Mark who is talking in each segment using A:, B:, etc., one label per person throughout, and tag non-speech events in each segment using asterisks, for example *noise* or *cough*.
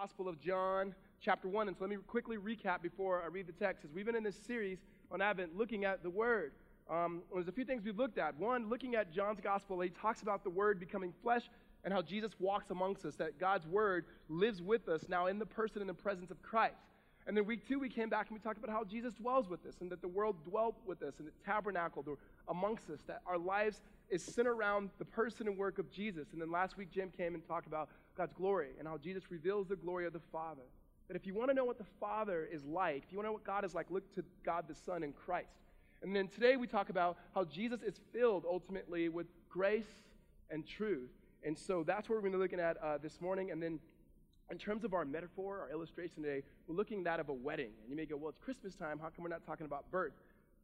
A: Gospel of John, chapter 1. And so let me quickly recap before I read the text. As we've been in this series on Advent looking at the Word, um, there's a few things we've looked at. One, looking at John's Gospel, he talks about the Word becoming flesh and how Jesus walks amongst us, that God's Word lives with us now in the person and the presence of Christ. And then week two, we came back and we talked about how Jesus dwells with us and that the world dwelt with us and it tabernacled amongst us, that our lives is centered around the person and work of Jesus. And then last week, Jim came and talked about God's glory and how Jesus reveals the glory of the Father. That if you want to know what the Father is like, if you want to know what God is like, look to God the Son in Christ. And then today we talk about how Jesus is filled ultimately with grace and truth. And so that's what we're going to be looking at uh, this morning. And then in terms of our metaphor, our illustration today, we're looking at that of a wedding. And you may go, well, it's Christmas time. How come we're not talking about birth?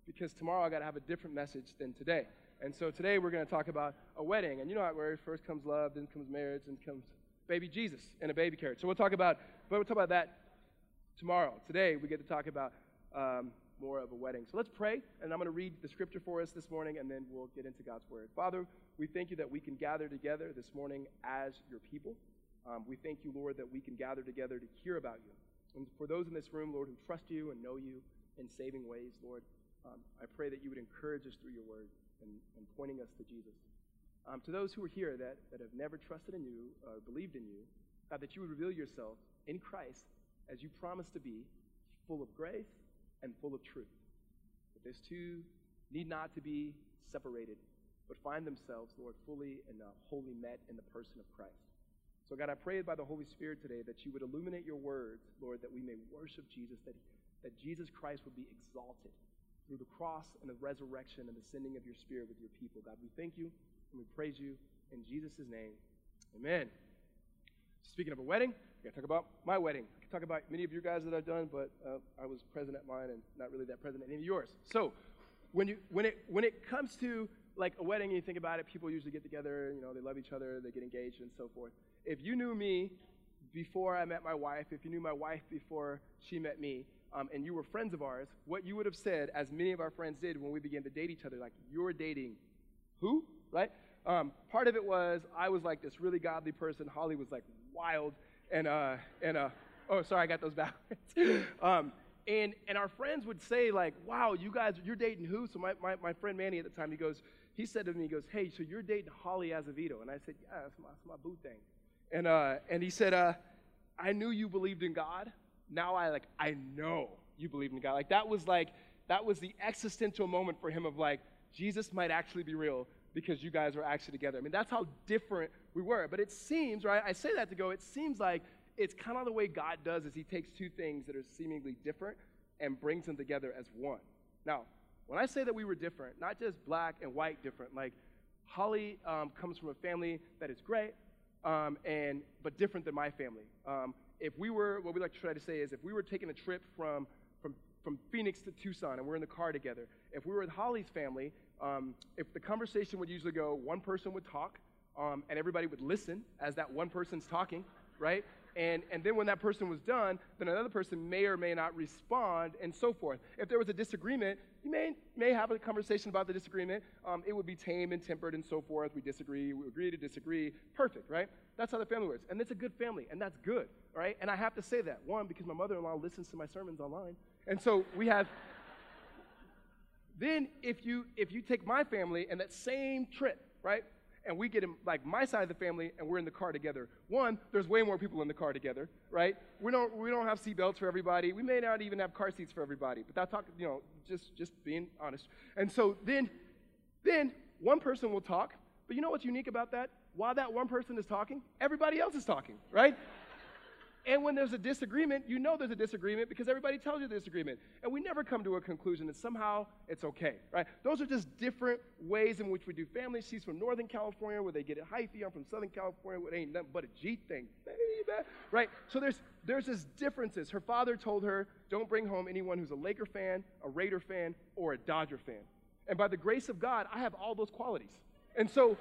A: Because tomorrow I got to have a different message than today. And so today we're going to talk about a wedding. And you know how it works. First comes love, then comes marriage, then comes baby Jesus and a baby carriage. So we'll talk about, but we'll talk about that tomorrow. Today we get to talk about um, more of a wedding. So let's pray, and I'm going to read the scripture for us this morning, and then we'll get into God's word. Father, we thank you that we can gather together this morning as your people. Um, we thank you, Lord, that we can gather together to hear about you. And for those in this room, Lord, who trust you and know you in saving ways, Lord, um, I pray that you would encourage us through your word and, and pointing us to Jesus. Um, to those who are here that, that have never trusted in you or believed in you, God, that you would reveal yourself in Christ as you promised to be, full of grace and full of truth. That those two need not to be separated, but find themselves, Lord, fully and uh, wholly met in the person of Christ. So, God, I pray by the Holy Spirit today that you would illuminate your words, Lord, that we may worship Jesus, that, that Jesus Christ would be exalted through the cross and the resurrection and the sending of your Spirit with your people. God, we thank you and we praise you in Jesus' name. Amen. Speaking of a wedding, I got to talk about my wedding. I can talk about many of you guys that I've done, but uh, I was present at mine and not really that present at any of yours. So, when you when it when it comes to like a wedding, you think about it. People usually get together. You know, they love each other, they get engaged, and so forth. If you knew me before I met my wife, if you knew my wife before she met me, um, and you were friends of ours, what you would have said, as many of our friends did when we began to date each other, like, you're dating who? Right? Um, part of it was I was like this really godly person. Holly was like wild and uh and uh oh sorry I got those *laughs* backwards. um, and and our friends would say like, wow, you guys you're dating who? So my, my, my friend Manny at the time he goes he said to me he goes, hey, so you're dating Holly Azevedo? And I said, yeah, that's my, that's my boo thing. And uh and he said, uh, I knew you believed in God now I like I know you believe in God. Like that was like that was the existential moment for him of like Jesus might actually be real because you guys were actually together. I mean, that's how different we were. But it seems, right? I say that to go, it seems like it's kind of the way God does is he takes two things that are seemingly different and brings them together as one. Now, when I say that we were different, not just black and white different, like Holly um, comes from a family that is great, um, and but different than my family. Um, if we were, what we like to try to say is, if we were taking a trip from, from, Phoenix to Tucson and we're in the car together, if we were with Holly's family, um, if the conversation would usually go, one person would talk, um, and everybody would listen as that one person's talking, right? And, and then when that person was done, then another person may or may not respond, and so forth. If there was a disagreement, you may, may have a conversation about the disagreement. Um, it would be tame and tempered and so forth. We disagree, we agree to disagree. Perfect, right? That's how the family works. And it's a good family, and that's good, right? And I have to say that. One, because my mother in law listens to my sermons online. And so we have. then if you if you take my family and that same trip, right? and we get in like my side of the family and we're in the car together. One, there's way more people in the car together, right? We don't we don't have seatbelts for everybody. We may not even have car seats for everybody. But that's you know, just just being honest. And so then then one person will talk, but you know what's unique about that? While that one person is talking, everybody else is talking, right? And when there's a disagreement, you know there's a disagreement because everybody tells you the disagreement. And we never come to a conclusion that somehow it's okay, right? Those are just different ways in which we do family. She's from Northern California where they get it hyphy. I'm from Southern California where it ain't nothing but a G thing, right? So there's, there's this differences. Her father told her, don't bring home anyone who's a Laker fan, a Raider fan, or a Dodger fan. And by the grace of God, I have all those qualities. And so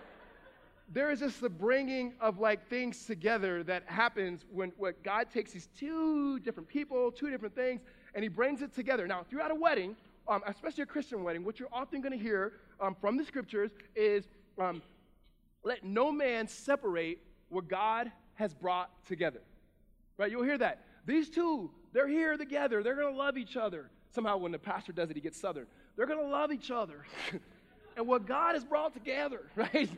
A: there is just the bringing of like things together that happens when what God takes these two different people, two different things, and He brings it together. Now, throughout a wedding, um, especially a Christian wedding, what you're often going to hear um, from the scriptures is um, let no man separate what God has brought together. right? You'll hear that. These two, they're here together. They're going to love each other. Somehow, when the pastor does it, he gets southern. They're going to love each other. *laughs* and what God has brought together, *laughs* right?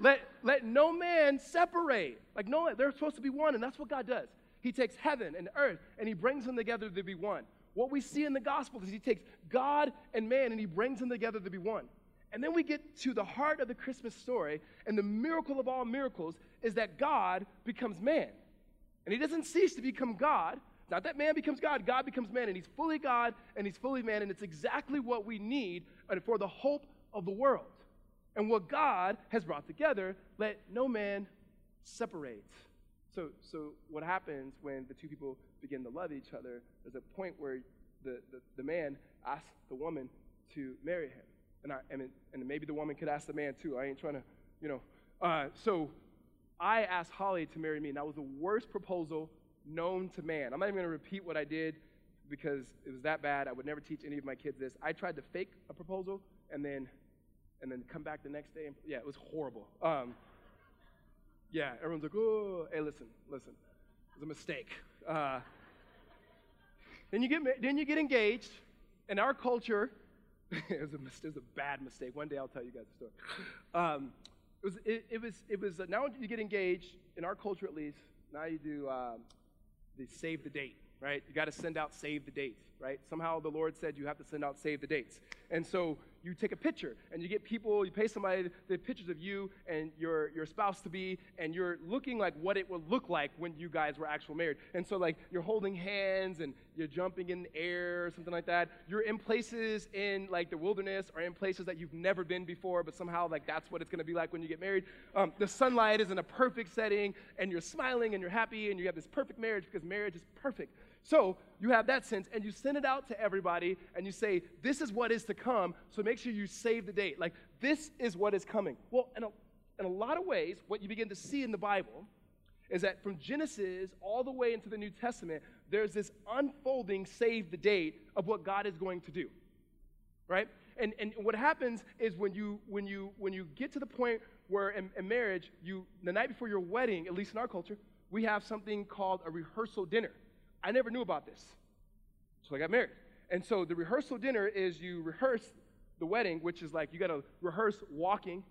A: let, let no man separate. Like, no, they're supposed to be one, and that's what God does. He takes heaven and earth and he brings them together to be one. What we see in the gospel is he takes God and man and he brings them together to be one. And then we get to the heart of the Christmas story, and the miracle of all miracles is that God becomes man. And he doesn't cease to become God. Not that man becomes God, God becomes man, and he's fully God and he's fully man, and it's exactly what we need for the hope of the world. And what God has brought together, let no man separate. So, so what happens when the two people begin to love each other, there's a point where the, the, the man asks the woman to marry him. And, I, and, and maybe the woman could ask the man too. I ain't trying to, you know. Uh, so I asked Holly to marry me, and that was the worst proposal known to man. I'm not even going to repeat what I did because it was that bad. I would never teach any of my kids this. I tried to fake a proposal and then and then come back the next day. And, yeah, it was horrible. Um, yeah, everyone's like, oh, hey, listen, listen, it was a mistake. Uh, then you get then you get engaged. In our culture, *laughs* it, was a, it was a bad mistake. One day I'll tell you guys the story. Um, it was it, it, was it was uh, now you get engaged in our culture at least. Now you do um, the save the date, right? You got to send out save the dates, right? Somehow the Lord said you have to send out save the dates, and so you take a picture and you get people, you pay somebody the pictures of you and your, your spouse to be, and you're looking like what it would look like when you guys were actually married. And so, like, you're holding hands and you're jumping in the air or something like that. You're in places in, like, the wilderness or in places that you've never been before, but somehow, like, that's what it's to be like when you get married. Um, the sunlight is in a perfect setting, and you're smiling and you're happy, and you have this perfect marriage because marriage is perfect. So you have that sense, and you send it out to everybody, and you say, This is what is to come, so make sure you save the date. Like, this is what is coming. Well, in a, in a lot of ways, what you begin to see in the Bible is that from Genesis all the way into the New Testament, there's this unfolding save the date of what God is going to do. Right? And, and what happens is when you, when, you, when you get to the point where in, in marriage, you, the night before your wedding, at least in our culture, we have something called a rehearsal dinner. I never knew about this. So I got married. And so the rehearsal dinner is you rehearse the wedding, which is like you got to rehearse walking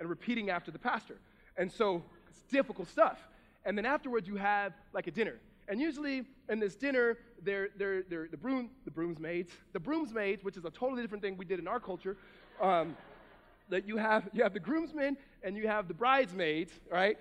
A: and repeating after the pastor. And so it's difficult stuff. And then afterwards, you have like a dinner. And usually in this dinner, they're, they're, they're the, broom, the broomsmaids, the broomsmaids, which is a totally different thing we did in our culture, um, that you have, you have the groomsmen and you have the bridesmaids, right?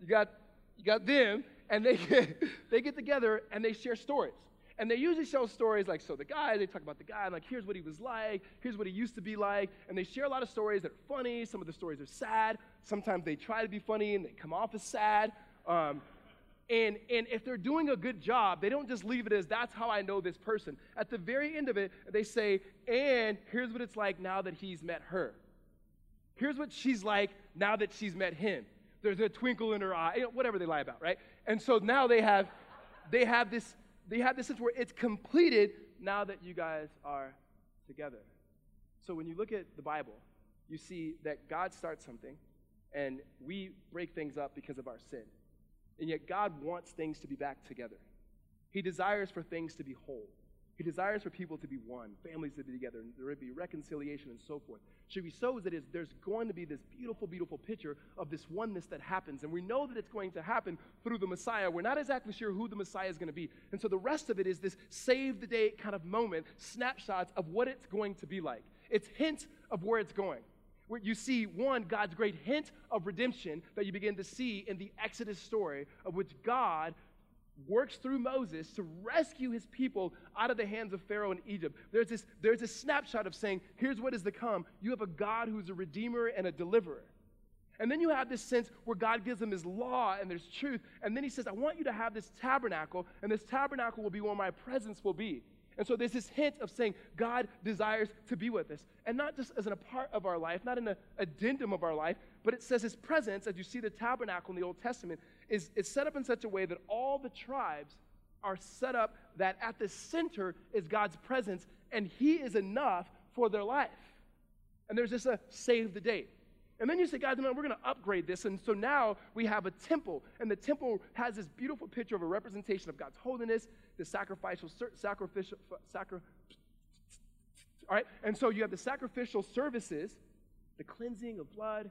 A: You got, you got them, and they get, *laughs* they get together and they share stories. And they usually show stories like, so the guy, they talk about the guy, like, here's what he was like, here's what he used to be like. And they share a lot of stories that are funny. Some of the stories are sad. Sometimes they try to be funny and they come off as sad. Um, and, and if they're doing a good job, they don't just leave it as that's how I know this person. At the very end of it, they say, and here's what it's like now that he's met her. Here's what she's like now that she's met him. There's a twinkle in her eye, you know, whatever they lie about, right? And so now they have, they have this, they have this sense where it's completed now that you guys are together. So when you look at the Bible, you see that God starts something, and we break things up because of our sin. And yet God wants things to be back together. He desires for things to be whole. He desires for people to be one, families to be together, and there would be reconciliation and so forth. Should we sow that is there's going to be this beautiful, beautiful picture of this oneness that happens. And we know that it's going to happen through the Messiah. We're not exactly sure who the Messiah is going to be. And so the rest of it is this save the date kind of moment, snapshots of what it's going to be like. It's hints of where it's going. Where you see, one, God's great hint of redemption that you begin to see in the Exodus story, of which God works through Moses to rescue his people out of the hands of Pharaoh in Egypt. There's this, there's a snapshot of saying, here's what is to come. You have a God who's a redeemer and a deliverer. And then you have this sense where God gives them his law and there's truth. And then he says, I want you to have this tabernacle, and this tabernacle will be where my presence will be. And so there's this hint of saying God desires to be with us. And not just as a part of our life, not in an addendum of our life, but it says his presence, as you see the tabernacle in the Old Testament, is, is set up in such a way that all the tribes are set up that at the center is God's presence, and He is enough for their life. And there's just a save the date. And then you say, guys, we're going to upgrade this. And so now we have a temple. And the temple has this beautiful picture of a representation of God's holiness, the sacrificial, sacrificial, sacri- all right? And so you have the sacrificial services, the cleansing of blood,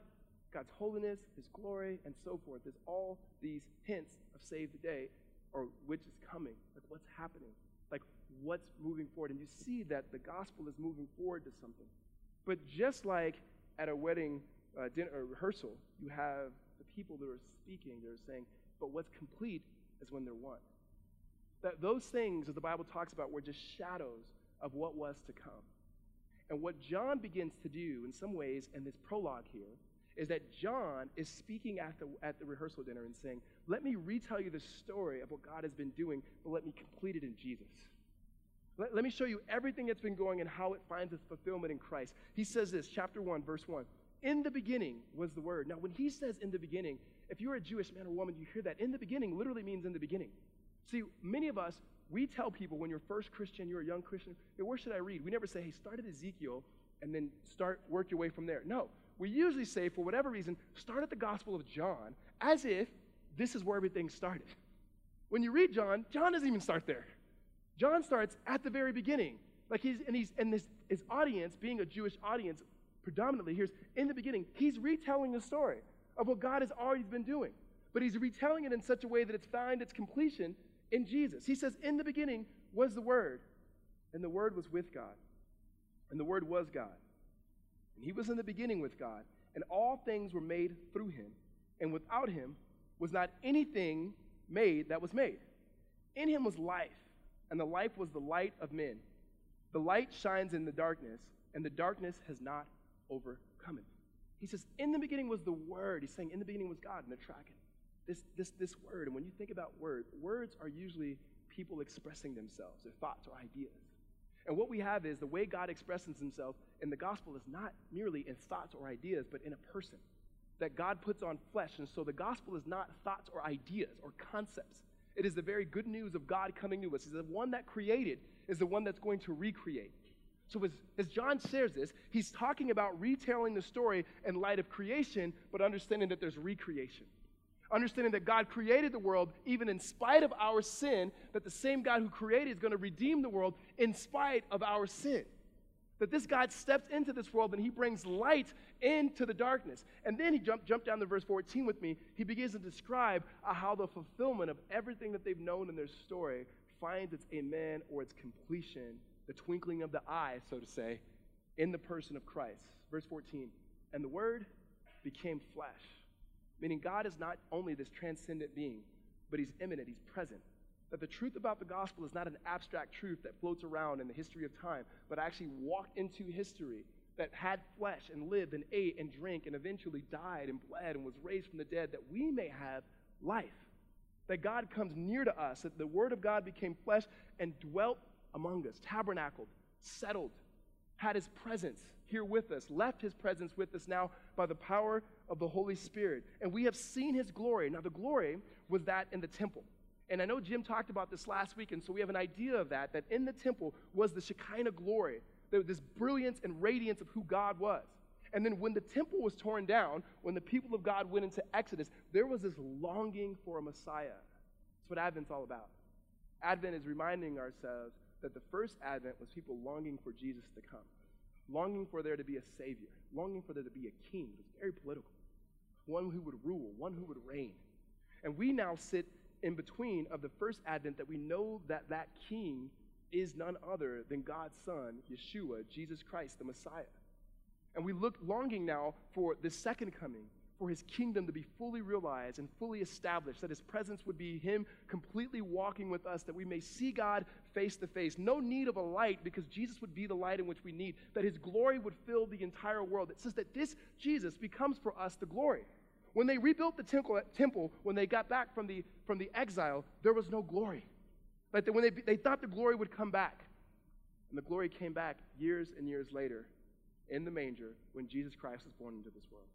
A: God's holiness, His glory, and so forth. There's all these hints of save the day, or which is coming, like what's happening, like what's moving forward. And you see that the gospel is moving forward to something. But just like at a wedding uh, dinner or rehearsal, you have the people that are speaking, they're saying, but what's complete is when they're one. That those things that the Bible talks about were just shadows of what was to come. And what John begins to do in some ways in this prologue here is that John is speaking at the, at the rehearsal dinner and saying, Let me retell you the story of what God has been doing, but let me complete it in Jesus. Let, let me show you everything that's been going and how it finds its fulfillment in Christ. He says this, chapter 1, verse 1. In the beginning was the Word. Now, when he says in the beginning, if you're a Jewish man or woman, you hear that. In the beginning literally means in the beginning. See, many of us, we tell people when you're first Christian, you're a young Christian, hey, where should I read? We never say, hey, start at Ezekiel and then start, work your way from there. No, we usually say, for whatever reason, start at the Gospel of John as if this is where everything started. When you read John, John doesn't even start there. John starts at the very beginning. Like he's, and he's, and this, his audience, being a Jewish audience, predominantly here's in the beginning, he's retelling the story of what God has already been doing. But he's retelling it in such a way that it's found its completion in Jesus. He says, In the beginning was the Word, and the Word was with God, and the Word was God. And he was in the beginning with God, and all things were made through him, and without him was not anything made that was made. In him was life, and the life was the light of men. The light shines in the darkness, and the darkness has not overcome it. He says, In the beginning was the Word. He's saying, In the beginning was God, and they're tracking this, this, this word. And when you think about words, words are usually people expressing themselves, their thoughts or ideas. And what we have is the way God expresses himself in the gospel is not merely in thoughts or ideas, but in a person that God puts on flesh. And so the gospel is not thoughts or ideas or concepts. It is the very good news of God coming to us. He's the one that created is the one that's going to recreate. So as, as John shares this, he's talking about retelling the story in light of creation, but understanding that there's recreation. Understanding that God created the world even in spite of our sin, that the same God who created is going to redeem the world in spite of our sin. That this God steps into this world and he brings light into the darkness. And then he jumped jump down to verse 14 with me. He begins to describe uh, how the fulfillment of everything that they've known in their story finds its amen or its completion, the twinkling of the eye, so to say, in the person of Christ. Verse 14. And the word became flesh Meaning, God is not only this transcendent being, but He's immanent, He's present. That the truth about the gospel is not an abstract truth that floats around in the history of time, but actually walked into history, that had flesh and lived and ate and drank and eventually died and bled and was raised from the dead, that we may have life. That God comes near to us, that the Word of God became flesh and dwelt among us, tabernacled, settled, had His presence here with us, left His presence with us now by the power of the Holy Spirit. And we have seen his glory. Now, the glory was that in the temple. And I know Jim talked about this last week, and so we have an idea of that, that in the temple was the Shekinah glory, this brilliance and radiance of who God was. And then when the temple was torn down, when the people of God went into Exodus, there was this longing for a Messiah. That's what Advent's all about. Advent is reminding ourselves that the first Advent was people longing for Jesus to come, longing for there to be a Savior, longing for there to be a King. It was very political one who would rule, one who would reign. And we now sit in between of the first advent that we know that that king is none other than God's son, Yeshua, Jesus Christ, the Messiah. And we look longing now for the second coming, for his kingdom to be fully realized and fully established, that his presence would be him completely walking with us, that we may see God face to face. No need of a light because Jesus would be the light in which we need, that his glory would fill the entire world. It says that this Jesus becomes for us the glory. When they rebuilt the temple, temple when they got back from the, from the exile, there was no glory. Like when they, they thought the glory would come back. And the glory came back years and years later in the manger when Jesus Christ was born into this world.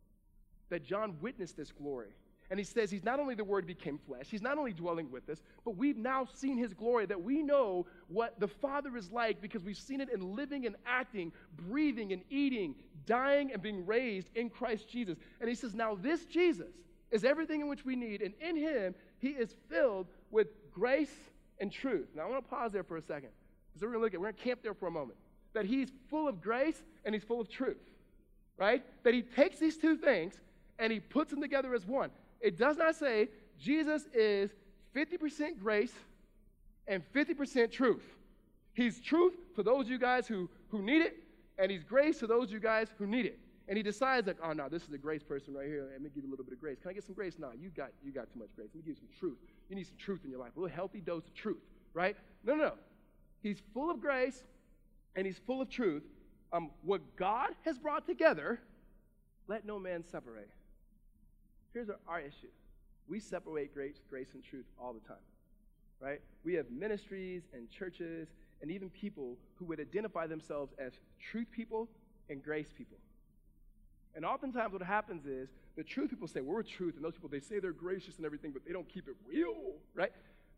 A: That John witnessed this glory. And he says he's not only the Word became flesh, he's not only dwelling with us, but we've now seen his glory, that we know what the Father is like because we've seen it in living and acting, breathing and eating, dying and being raised in Christ Jesus. And he says, now this Jesus is everything in which we need, and in him he is filled with grace and truth. Now I want to pause there for a second because we're going to look at, we're going to camp there for a moment. That he's full of grace and he's full of truth, right? That he takes these two things and he puts them together as one. It does not say Jesus is 50% grace and 50% truth. He's truth for those you guys who, who need it, and he's grace to those you guys who need it. And he decides, like, oh no, this is a grace person right here. Let me give you a little bit of grace. Can I get some grace? No, you got you got too much grace. Let me give you some truth. You need some truth in your life. A little healthy dose of truth, right? No, no, no. He's full of grace and he's full of truth. Um, what God has brought together, let no man separate. Here's our, our issue we separate grace, grace and truth all the time, right? We have ministries and churches and even people who would identify themselves as truth people and grace people. And oftentimes what happens is the truth people say, we're truth, and those people, they say they're gracious and everything, but they don't keep it real, right?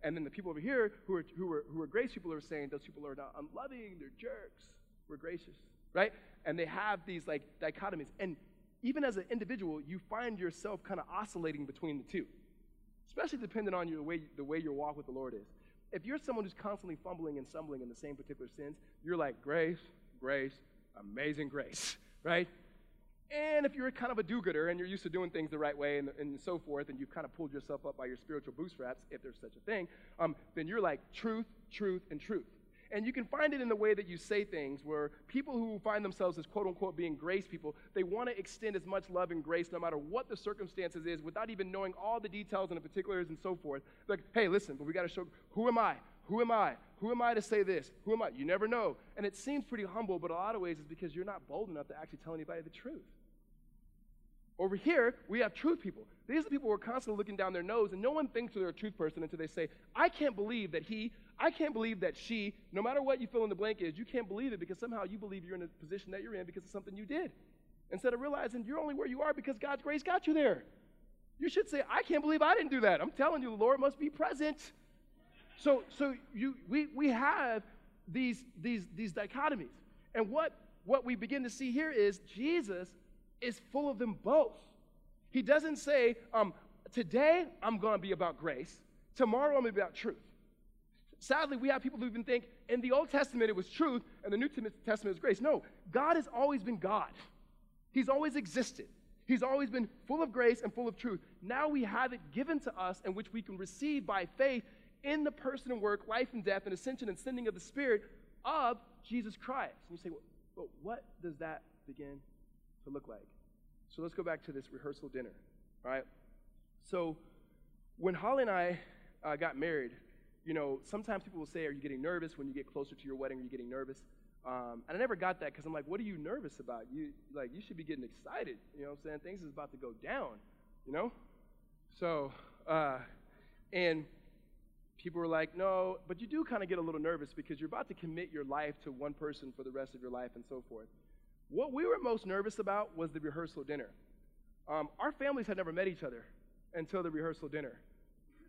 A: And then the people over here who are, who are, who are grace people are saying those people are not unloving, they're jerks, we're gracious, right? And they have these like dichotomies. And even as an individual, you find yourself kind of oscillating between the two, especially depending on your, the, way, the way your walk with the Lord is. If you're someone who's constantly fumbling and stumbling in the same particular sins, you're like, grace, grace, amazing grace, *laughs* right? And if you're kind of a do gooder and you're used to doing things the right way and, and, so forth, and you've kind of pulled yourself up by your spiritual bootstraps, if there's such a thing, um, then you're like truth, truth, and truth. And you can find it in the way that you say things, where people who find themselves as quote unquote being grace people, they want to extend as much love and grace no matter what the circumstances is without even knowing all the details and the particulars and so forth. Like, hey, listen, but we got to show who am I? Who am I? Who am I to say this? Who am I? You never know. And it seems pretty humble, but a lot of ways it's because you're not bold enough to actually tell anybody the truth. Over here, we have truth people. These are the people who are constantly looking down their nose, and no one thinks they're a truth person until they say, I can't believe that he, I can't believe that she, no matter what you fill in the blank is, you can't believe it because somehow you believe you're in the position that you're in because of something you did. Instead of realizing you're only where you are because God's grace got you there. You should say, I can't believe I didn't do that. I'm telling you, the Lord must be present. So, so you, we, we have these, these, these dichotomies. And what, what we begin to see here is Jesus is full of them both. He doesn't say, um, today I'm going to be about grace, tomorrow I'm going to be about truth. Sadly, we have people who even think in the Old Testament it was truth and the New Testament is grace. No, God has always been God. He's always existed. He's always been full of grace and full of truth. Now we have it given to us in which we can receive by faith in the person and work, life and death, and ascension and sending of the Spirit of Jesus Christ. And you say, well, what does that begin to look like? So let's go back to this rehearsal dinner, right? So when Holly and I uh, got married, you know, sometimes people will say, Are you getting nervous when you get closer to your wedding? Are you getting nervous? Um, and I never got that because I'm like, What are you nervous about? You like you should be getting excited. You know what I'm saying? Things is about to go down, you know? So, uh, and people were like, No, but you do kind of get a little nervous because you're about to commit your life to one person for the rest of your life and so forth. What we were most nervous about was the rehearsal dinner. Um, our families had never met each other until the rehearsal dinner.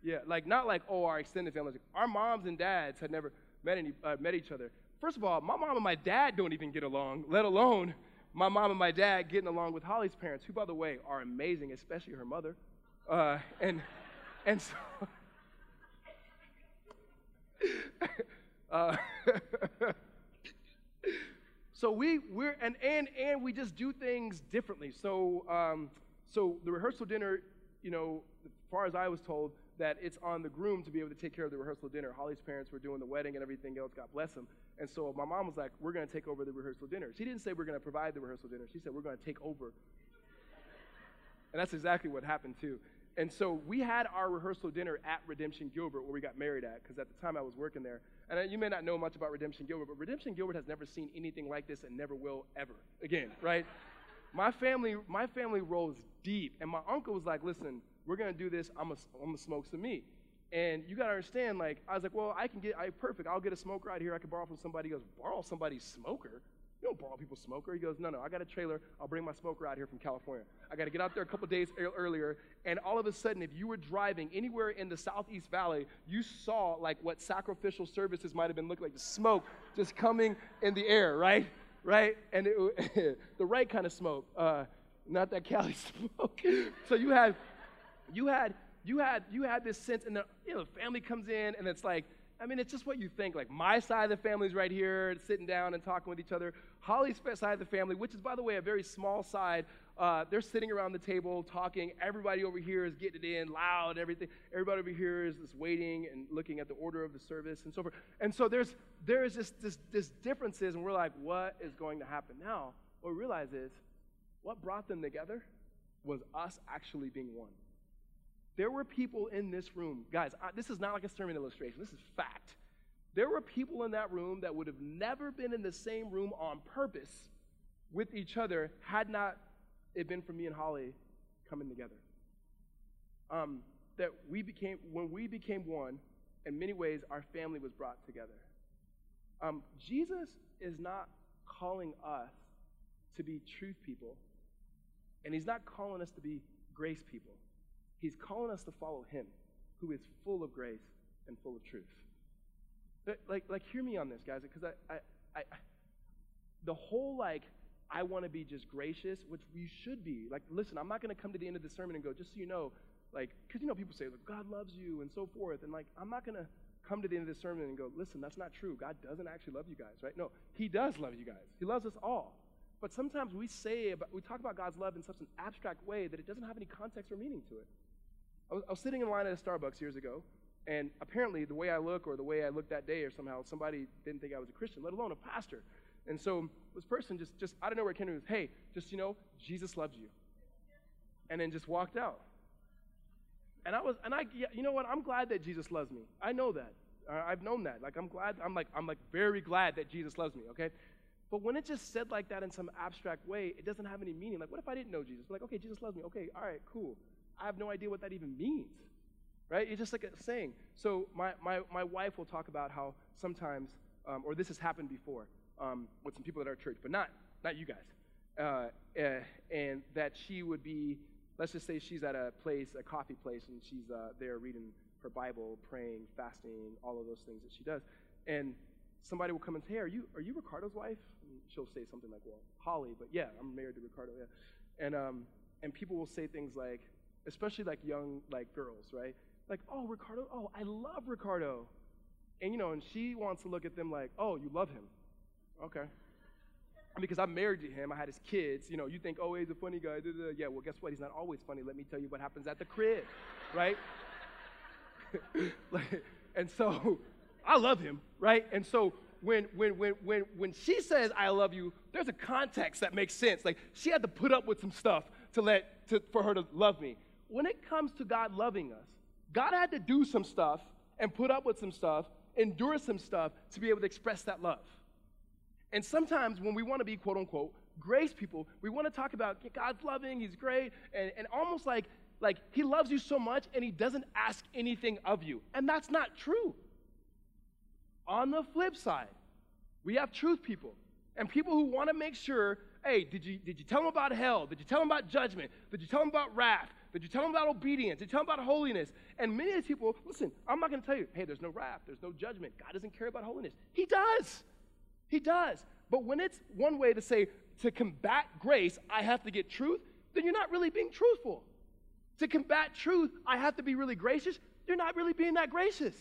A: Yeah, like not like oh our extended families. Our moms and dads had never met any uh, met each other. First of all, my mom and my dad don't even get along, let alone my mom and my dad getting along with Holly's parents, who by the way are amazing, especially her mother. Uh, and and so. *laughs* uh, *laughs* so we we're and and and we just do things differently. So um, so the rehearsal dinner, you know, as far as I was told, that it's on the groom to be able to take care of the rehearsal dinner. Holly's parents were doing the wedding and everything else. God bless them. And so my mom was like, "We're going to take over the rehearsal dinner." She didn't say we're going to provide the rehearsal dinner. She said we're going to take over. and that's exactly what happened too. And so we had our rehearsal dinner at Redemption Gilbert, where we got married at, because at the time I was working there. And you may not know much about Redemption Gilbert, but Redemption Gilbert has never seen anything like this and never will ever again, right? my family, my family rolls deep, and my uncle was like, "Listen, we're gonna do this. I'm gonna, I'm gonna smoke some meat." And you gotta understand, like, I was like, "Well, I can get, I perfect. I'll get a smoker out here. I can borrow from somebody." He goes, "Borrow somebody's smoker? You don't borrow people's smoker. He goes, No, no, I got a trailer. I'll bring my smoker out here from California. I got to get out there a couple days earlier. And all of a sudden, if you were driving anywhere in the Southeast Valley, you saw like what sacrificial services might have been looking like the smoke just coming in the air, right? Right? And it, *laughs* the right kind of smoke, uh, not that Cali *laughs* smoke. so you had, you had, you had, you had this sense, and the you know, the family comes in, and it's like, I mean, it's just what you think. Like, my side of the family's right here, sitting down and talking with each other. Holly's side of the family, which is, by the way, a very small side, uh, they're sitting around the table talking. Everybody over here is getting it in loud, everything. Everybody over here is just waiting and looking at the order of the service and so forth. And so there's, there's this, this, this differences, and we're like, what is going to happen now? What we realize is what brought them together was us actually being one. There were people in this room, guys, I, this is not like a sermon illustration, this is fact. There were people in that room that would have never been in the same room on purpose with each other had not it been for me and Holly coming together. Um, that we became, when we became one, in many ways, our family was brought together. Um, Jesus is not calling us to be truth people, and He's not calling us to be grace people. He's calling us to follow Him, who is full of grace and full of truth. Like, like, hear me on this, guys, because I, I, I, the whole like I want to be just gracious, which we should be. Like, listen, I'm not going to come to the end of the sermon and go, just so you know, like, because you know people say, like, God loves you and so forth, and like, I'm not going to come to the end of the sermon and go, listen, that's not true. God doesn't actually love you guys, right? No, He does love you guys. He loves us all. But sometimes we say, about, we talk about God's love in such an abstract way that it doesn't have any context or meaning to it. I was, I was sitting in line at a Starbucks years ago, and apparently the way I look or the way I looked that day or somehow somebody didn't think I was a Christian, let alone a pastor. And so this person just, just out of nowhere came to me with, hey, just, you know, Jesus loves you. And then just walked out. And I was, and I, you know what? I'm glad that Jesus loves me. I know that. I've known that. Like, I'm glad, I'm like, I'm like very glad that Jesus loves me, okay? But when it's just said like that in some abstract way, it doesn't have any meaning. Like, what if I didn't know Jesus? Like, okay, Jesus loves me. Okay, all right, cool. I have no idea what that even means, right? It's just like a saying. So my, my, my wife will talk about how sometimes, um, or this has happened before, um, with some people at our church, but not, not you guys. Uh, uh, and that she would be, let's just say she's at a place, a coffee place, and she's uh, there reading her Bible, praying, fasting, all of those things that she does. And somebody will come and say, hey, are you, are you Ricardo's wife? And she'll say something like, well, Holly, but yeah, I'm married to Ricardo, yeah. And, um, and people will say things like, especially like young like girls, right? Like, oh, Ricardo, oh, I love Ricardo. And, you know, and she wants to look at them like, oh, you love him. Okay. Because I'm married to him, I had his kids. You know, you think, oh, he's a funny guy. Yeah, well, guess what? He's not always funny. Let me tell you what happens at the crib, right? *laughs* like, and so *laughs* I love him, right? And so when, when, when, when, when she says, I love you, there's a context that makes sense. Like, she had to put up with some stuff to let, to, for her to love me. When it comes to God loving us, God had to do some stuff and put up with some stuff, endure some stuff to be able to express that love. And sometimes when we want to be quote unquote grace people, we want to talk about God's loving, He's great, and, and almost like, like He loves you so much and He doesn't ask anything of you. And that's not true. On the flip side, we have truth people and people who want to make sure hey, did you, did you tell them about hell? Did you tell them about judgment? Did you tell them about wrath? Did you tell them about obedience? You tell them about holiness? And many of these people, listen, I'm not going to tell you, hey, there's no wrath, there's no judgment. God doesn't care about holiness. He does. He does. But when it's one way to say, to combat grace, I have to get truth, then you're not really being truthful. To combat truth, I have to be really gracious, you're not really being that gracious.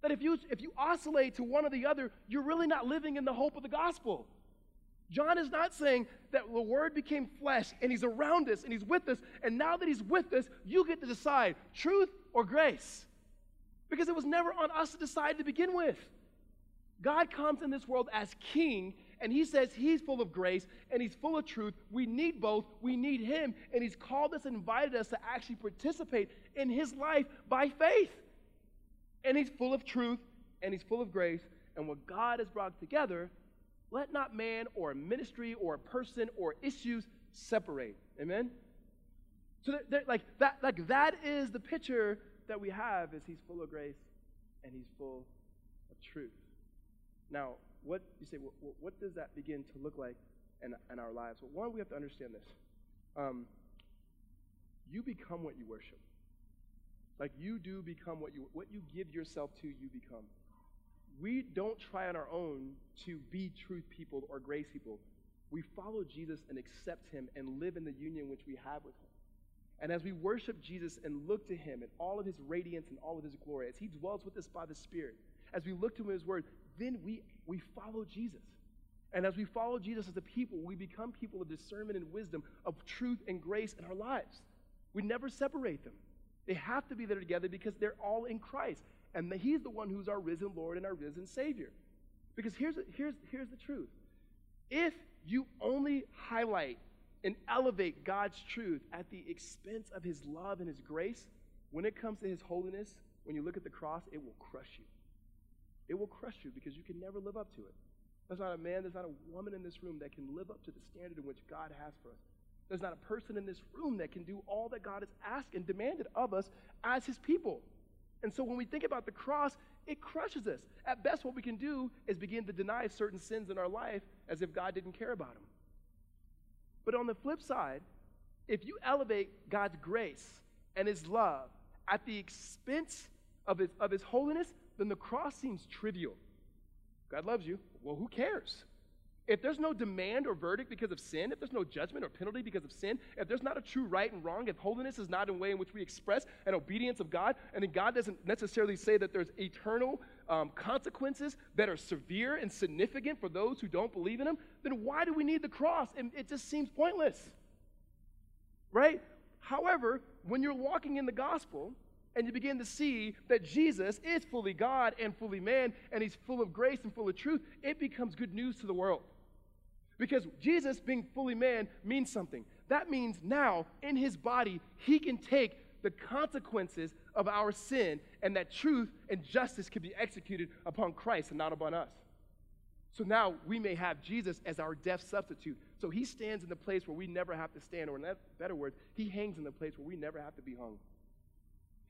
A: That if you, if you oscillate to one or the other, you're really not living in the hope of the gospel. John is not saying that the Word became flesh and He's around us and He's with us, and now that He's with us, you get to decide truth or grace. Because it was never on us to decide to begin with. God comes in this world as king, and he says he's full of grace and he's full of truth. We need both. We need him, and he's called us and invited us to actually participate in his life by faith. And he's full of truth and he's full of grace. And what God has brought together, let not man or ministry or a person or issues separate. Amen? So, like, that, like, that is the picture that we have is he's full of grace and he's full of truth. Now, what you say? What, what does that begin to look like in, in our lives? Well, one, we have to understand this. Um, you become what you worship. Like you do become what you what you give yourself to, you become. We don't try on our own to be truth people or grace people. We follow Jesus and accept him and live in the union which we have with him. And as we worship Jesus and look to him in all of his radiance and all of his glory, as he dwells with us by the Spirit, as we look to him in his word, then we, we follow Jesus. And as we follow Jesus as a people, we become people of discernment and wisdom, of truth and grace in our lives. We never separate them. They have to be there together because they're all in Christ. And the, He's the one who's our risen Lord and our risen Savior. Because here's, here's, here's the truth if you only highlight and elevate God's truth at the expense of His love and His grace, when it comes to His holiness, when you look at the cross, it will crush you. It will crush you because you can never live up to it. There's not a man, there's not a woman in this room that can live up to the standard in which God has for us. There's not a person in this room that can do all that God has asked and demanded of us as his people. And so when we think about the cross, it crushes us. At best, what we can do is begin to deny certain sins in our life as if God didn't care about them. But on the flip side, if you elevate God's grace and his love at the expense of his, of his holiness, then the cross seems trivial. God loves you. Well, who cares? If there's no demand or verdict because of sin, if there's no judgment or penalty because of sin, if there's not a true right and wrong, if holiness is not a way in which we express an obedience of God, and then God doesn't necessarily say that there's eternal um, consequences that are severe and significant for those who don't believe in Him, then why do we need the cross? And it just seems pointless. Right? However, when you're walking in the gospel, and you begin to see that Jesus is fully God and fully man, and he's full of grace and full of truth, it becomes good news to the world. Because Jesus, being fully man, means something. That means now, in his body, he can take the consequences of our sin, and that truth and justice can be executed upon Christ and not upon us. So now we may have Jesus as our death substitute. So he stands in the place where we never have to stand, or in better words, he hangs in the place where we never have to be hung.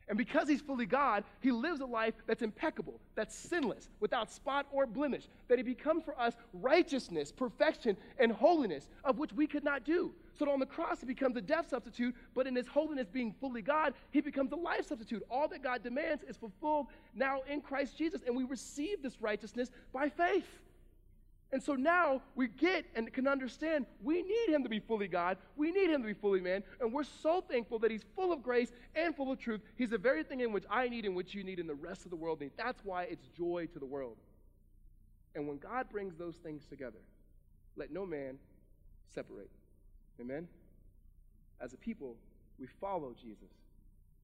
A: And because he's fully God, he lives a life that's impeccable, that's sinless, without spot or blemish, that he becomes for us righteousness, perfection, and holiness, of which we could not do. So on the cross, he becomes a death substitute, but in his holiness being fully God, he becomes a life substitute. All that God demands is fulfilled now in Christ Jesus, and we receive this righteousness by faith. And so now we get and can understand we need him to be fully God. We need him to be fully man. And we're so thankful that he's full of grace and full of truth. He's the very thing in which I need and which you need and the rest of the world needs. That's why it's joy to the world. And when God brings those things together, let no man separate. Amen? As a people, we follow Jesus.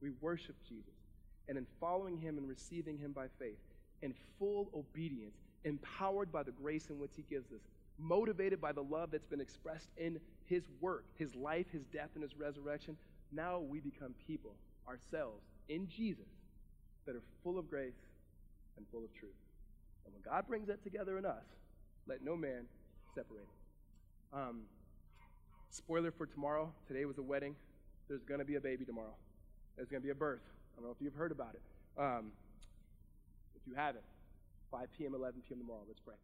A: We worship Jesus. And in following him and receiving him by faith, in full obedience, empowered by the grace in which He gives us, motivated by the love that's been expressed in His work, His life, His death, and His resurrection, now we become people ourselves in Jesus that are full of grace and full of truth. And when God brings that together in us, let no man separate it. Um, spoiler for tomorrow today was a wedding. There's going to be a baby tomorrow. There's going to be a birth. I don't know if you've heard about it. Um, if you haven't, 5 p.m., 11 p.m. tomorrow. Let's pray.